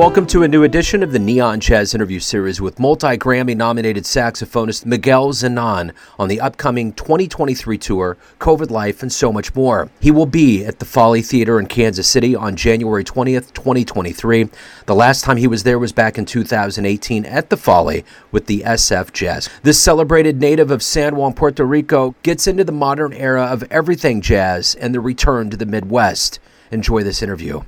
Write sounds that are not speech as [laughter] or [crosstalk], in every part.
Welcome to a new edition of the Neon Jazz interview series with multi Grammy nominated saxophonist Miguel Zenón on the upcoming 2023 tour, COVID Life, and so much more. He will be at the Folly Theater in Kansas City on January 20th, 2023. The last time he was there was back in 2018 at the Folly with the SF Jazz. This celebrated native of San Juan, Puerto Rico, gets into the modern era of everything jazz and the return to the Midwest. Enjoy this interview.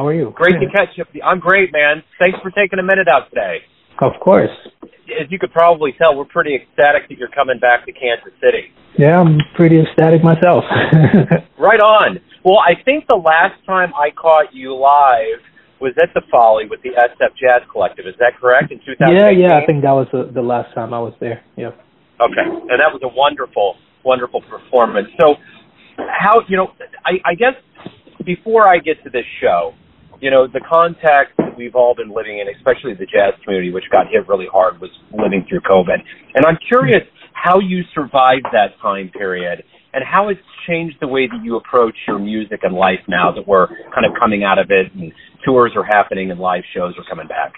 How are you? Great to catch you. I'm great, man. Thanks for taking a minute out today. Of course. As you could probably tell, we're pretty ecstatic that you're coming back to Kansas City. Yeah, I'm pretty ecstatic myself. [laughs] right on. Well, I think the last time I caught you live was at the Folly with the SF Jazz Collective. Is that correct? In 2018? Yeah, yeah. I think that was the, the last time I was there. Yeah. Okay, and that was a wonderful, wonderful performance. So, how you know? I, I guess before I get to this show, you know, the context we've all been living in, especially the jazz community, which got hit really hard, was living through COVID. And I'm curious how you survived that time period and how it's changed the way that you approach your music and life now that we're kind of coming out of it and tours are happening and live shows are coming back.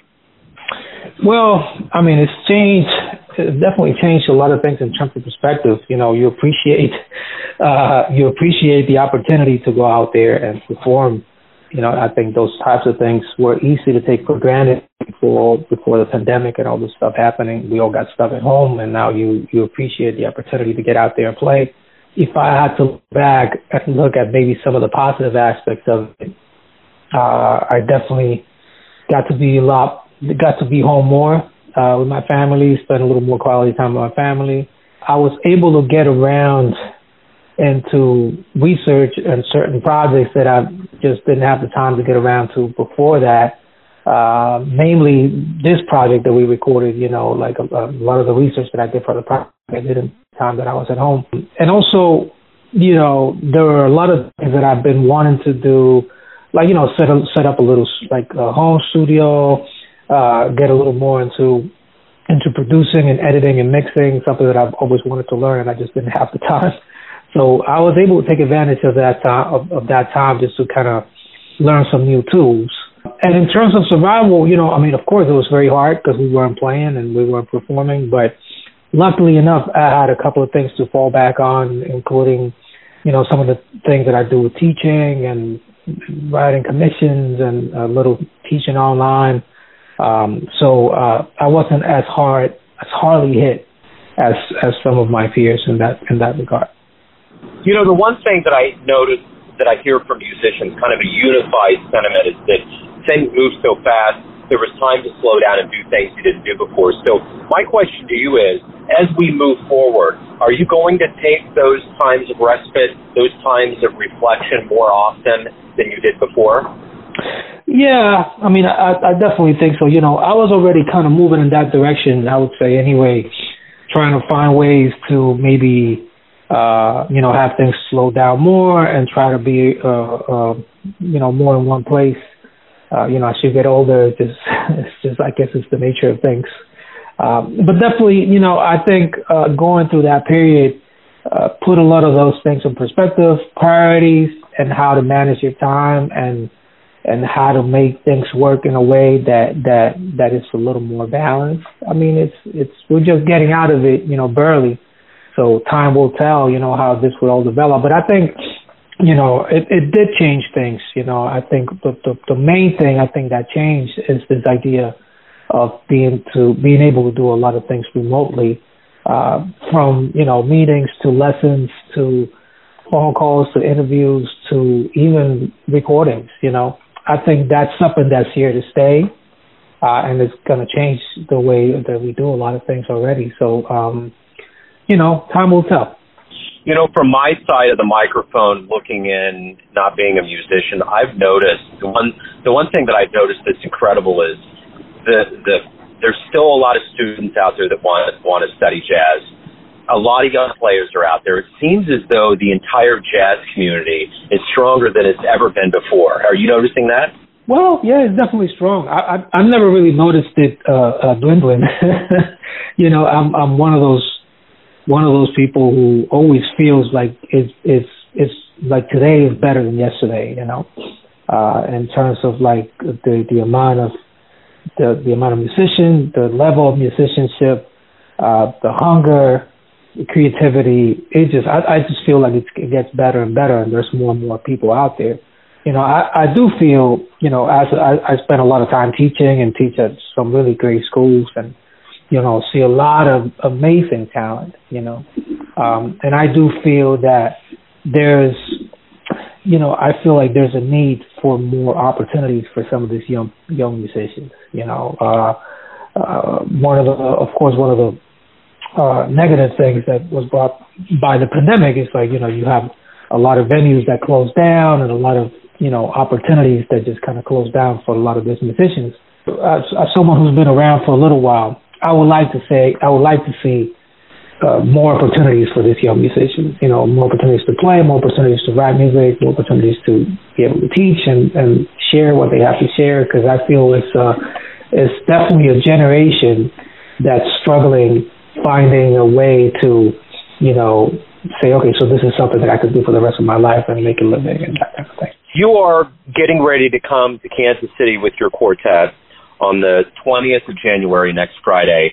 Well, I mean, it's changed. It's definitely changed a lot of things in terms of perspective. You know, you appreciate uh, you appreciate the opportunity to go out there and perform you know, I think those types of things were easy to take for granted before before the pandemic and all this stuff happening. We all got stuck at home, and now you you appreciate the opportunity to get out there and play. If I had to look back and look at maybe some of the positive aspects of it, uh, I definitely got to be a lot, got to be home more uh, with my family, spend a little more quality time with my family. I was able to get around into research and certain projects that I just didn't have the time to get around to before that. Uh, namely, this project that we recorded, you know, like a, a lot of the research that I did for the project I did in the time that I was at home. And also, you know, there were a lot of things that I've been wanting to do, like, you know, set up, set up a little, like, a home studio, uh, get a little more into into producing and editing and mixing, something that I've always wanted to learn and I just didn't have the time. So I was able to take advantage of that time of, of that time just to kind of learn some new tools. And in terms of survival, you know, I mean, of course it was very hard because we weren't playing and we weren't performing, but luckily enough, I had a couple of things to fall back on, including, you know, some of the things that I do with teaching and writing commissions and a little teaching online. Um, so uh, I wasn't as hard, as hardly hit as as some of my peers in that in that regard. You know, the one thing that I noticed that I hear from musicians, kind of a unified sentiment, is that things move so fast. There was time to slow down and do things you didn't do before. So my question to you is, as we move forward, are you going to take those times of respite, those times of reflection more often than you did before? Yeah, I mean, I, I definitely think so. You know, I was already kind of moving in that direction, I would say, anyway, trying to find ways to maybe uh, you know, have things slow down more and try to be, uh, uh, you know, more in one place. Uh, you know, as you get older, it's just, [laughs] it's just, I guess it's the nature of things. Um, but definitely, you know, I think uh, going through that period uh, put a lot of those things in perspective, priorities, and how to manage your time and and how to make things work in a way that that that is a little more balanced. I mean, it's it's we're just getting out of it, you know, barely. So time will tell, you know, how this will all develop. But I think, you know, it, it did change things. You know, I think the, the the main thing I think that changed is this idea of being to being able to do a lot of things remotely, uh, from you know meetings to lessons to phone calls to interviews to even recordings. You know, I think that's something that's here to stay. Uh, and it's going to change the way that we do a lot of things already. So, um, you know, time will tell. You know, from my side of the microphone, looking in, not being a musician, I've noticed the one the one thing that I've noticed that's incredible is the the there's still a lot of students out there that want want to study jazz. A lot of young players are out there. It seems as though the entire jazz community is stronger than it's ever been before. Are you noticing that? Well, yeah, it's definitely strong. I, I I've never really noticed it uh, uh dwindling. [laughs] you know, I'm I'm one of those one of those people who always feels like it's it's it's like today is better than yesterday, you know, uh, in terms of like the the amount of the the amount of musicians, the level of musicianship, uh, the hunger, the creativity. It just I, I just feel like it gets better and better, and there's more and more people out there. You know, I, I do feel, you know, as I, I spend a lot of time teaching and teach at some really great schools and, you know, see a lot of amazing talent, you know. Um, and I do feel that there's you know, I feel like there's a need for more opportunities for some of these young young musicians. You know, uh, uh, one of the, of course, one of the uh, negative things that was brought by the pandemic is like you know you have a lot of venues that close down and a lot of you know opportunities that just kind of close down for a lot of these musicians. As, as someone who's been around for a little while, I would like to say I would like to see uh, more opportunities for this young musician. You know, more opportunities to play, more opportunities to write music, more opportunities to be able to teach and, and share what they have to share. Because I feel it's uh, it's definitely a generation that's struggling finding a way to, you know, say, okay, so this is something that I could do for the rest of my life and make a living and that kind of thing. You are getting ready to come to Kansas City with your quartet on the 20th of January next Friday.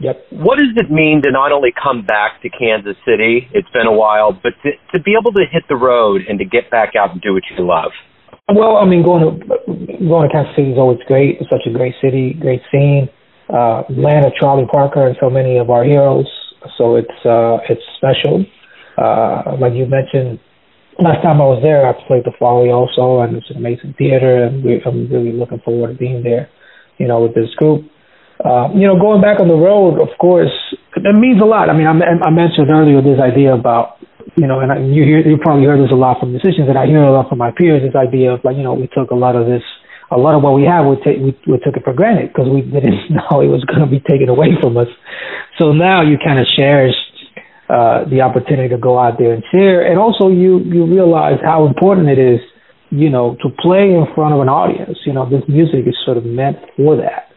Yep. What does it mean to not only come back to Kansas City? It's been a while, but to, to be able to hit the road and to get back out and do what you love. Well, I mean, going to going to Kansas City is always great. It's such a great city, great scene, uh, land of Charlie Parker and so many of our heroes. So it's uh, it's special. Uh, like you mentioned, last time I was there, I played the Folly also, and it's an amazing theater, and we, I'm really looking forward to being there. You know, with this group. Uh, you know, going back on the road, of course, it means a lot. I mean, I, I mentioned earlier this idea about, you know, and I, you hear, you probably heard this a lot from musicians, and I hear it a lot from my peers. This idea of like, you know, we took a lot of this, a lot of what we have, we take, we, we took it for granted because we didn't [laughs] know it was going to be taken away from us. So now you kind of cherish uh, the opportunity to go out there and share, and also you you realize how important it is, you know, to play in front of an audience. You know, this music is sort of meant for that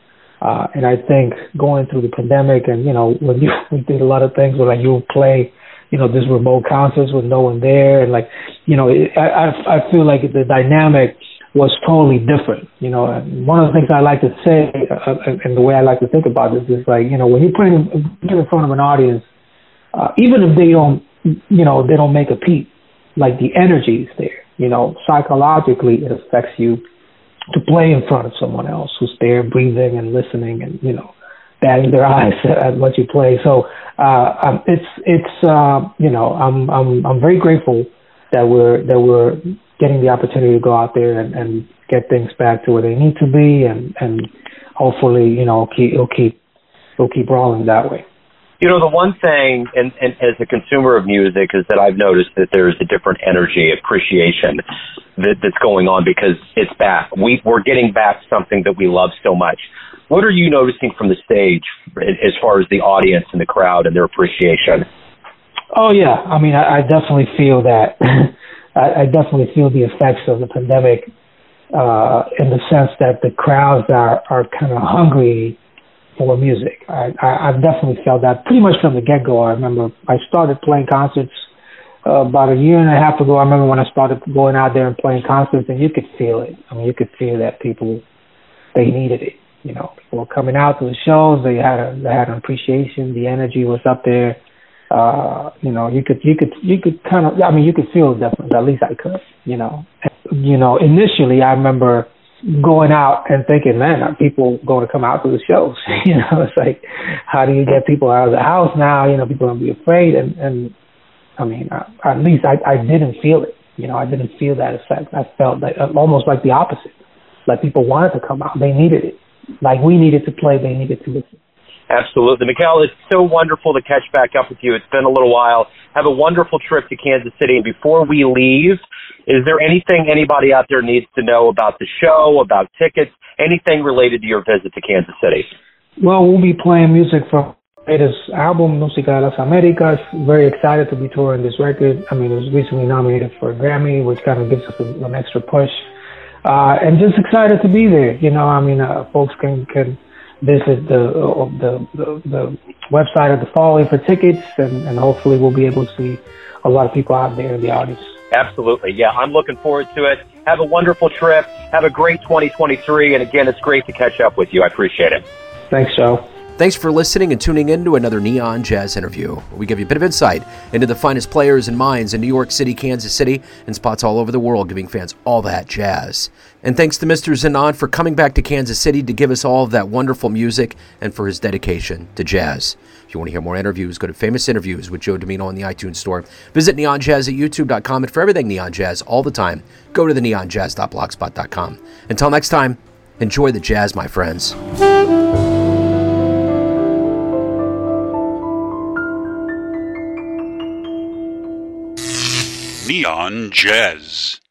uh, and I think going through the pandemic and, you know, when you, [laughs] we did a lot of things where like you play, you know, this remote concerts with no one there. And like, you know, it, I, I feel like the dynamic was totally different, you know, and one of the things I like to say uh, and the way I like to think about this is like, you know, when you're playing in front of an audience, uh, even if they don't, you know, they don't make a peep, like the energy is there, you know, psychologically it affects you to play in front of someone else who's there breathing and listening and you know batting their eyes [laughs] at what you play. So uh um, it's it's uh you know i'm i'm i'm very grateful that we're that we're getting the opportunity to go out there and, and get things back to where they need to be and and hopefully you know keep it'll keep it'll keep rolling that way you know, the one thing, and, and as a consumer of music, is that I've noticed that there's a different energy, appreciation that, that's going on because it's back. We, we're getting back something that we love so much. What are you noticing from the stage as far as the audience and the crowd and their appreciation? Oh yeah, I mean, I, I definitely feel that. [laughs] I, I definitely feel the effects of the pandemic uh, in the sense that the crowds are are kind of hungry for music. I, I I've definitely felt that pretty much from the get go. I remember I started playing concerts uh, about a year and a half ago. I remember when I started going out there and playing concerts, and you could feel it. I mean, you could feel that people they needed it. You know, people were coming out to the shows. They had a they had an appreciation. The energy was up there. Uh, you know, you could you could you could kind of I mean you could feel the difference. At least I could. You know, you know initially I remember going out and thinking, man, are people going to come out to the shows? [laughs] you know, it's like, how do you get people out of the house now? You know, people are going to be afraid. And, and I mean, I, at least I, I didn't feel it. You know, I didn't feel that effect. I felt like uh, almost like the opposite. Like people wanted to come out. They needed it. Like we needed to play. They needed to listen. Absolutely. Miguel, it's so wonderful to catch back up with you. It's been a little while. Have a wonderful trip to Kansas City. And before we leave, is there anything anybody out there needs to know about the show, about tickets, anything related to your visit to Kansas City? Well, we'll be playing music from latest album, Música de las Américas. Very excited to be touring this record. I mean, it was recently nominated for a Grammy, which kind of gives us a, an extra push. Uh, and just excited to be there. You know, I mean, uh, folks can can visit the, uh, the, the the website of the Folly for tickets, and, and hopefully we'll be able to see a lot of people out there in the audience. Absolutely, yeah, I'm looking forward to it. Have a wonderful trip. Have a great 2023. And again, it's great to catch up with you. I appreciate it. Thanks, Joe. Thanks for listening and tuning in to another Neon Jazz interview. We give you a bit of insight into the finest players and minds in New York City, Kansas City, and spots all over the world, giving fans all that jazz. And thanks to Mr. Zenón for coming back to Kansas City to give us all of that wonderful music and for his dedication to jazz. If you want to hear more interviews, go to Famous Interviews with Joe Dimino on the iTunes Store. Visit Neon Jazz at YouTube.com, and for everything Neon Jazz all the time, go to the neonjazz.blogspot.com. Until next time, enjoy the jazz, my friends. Neon Jazz.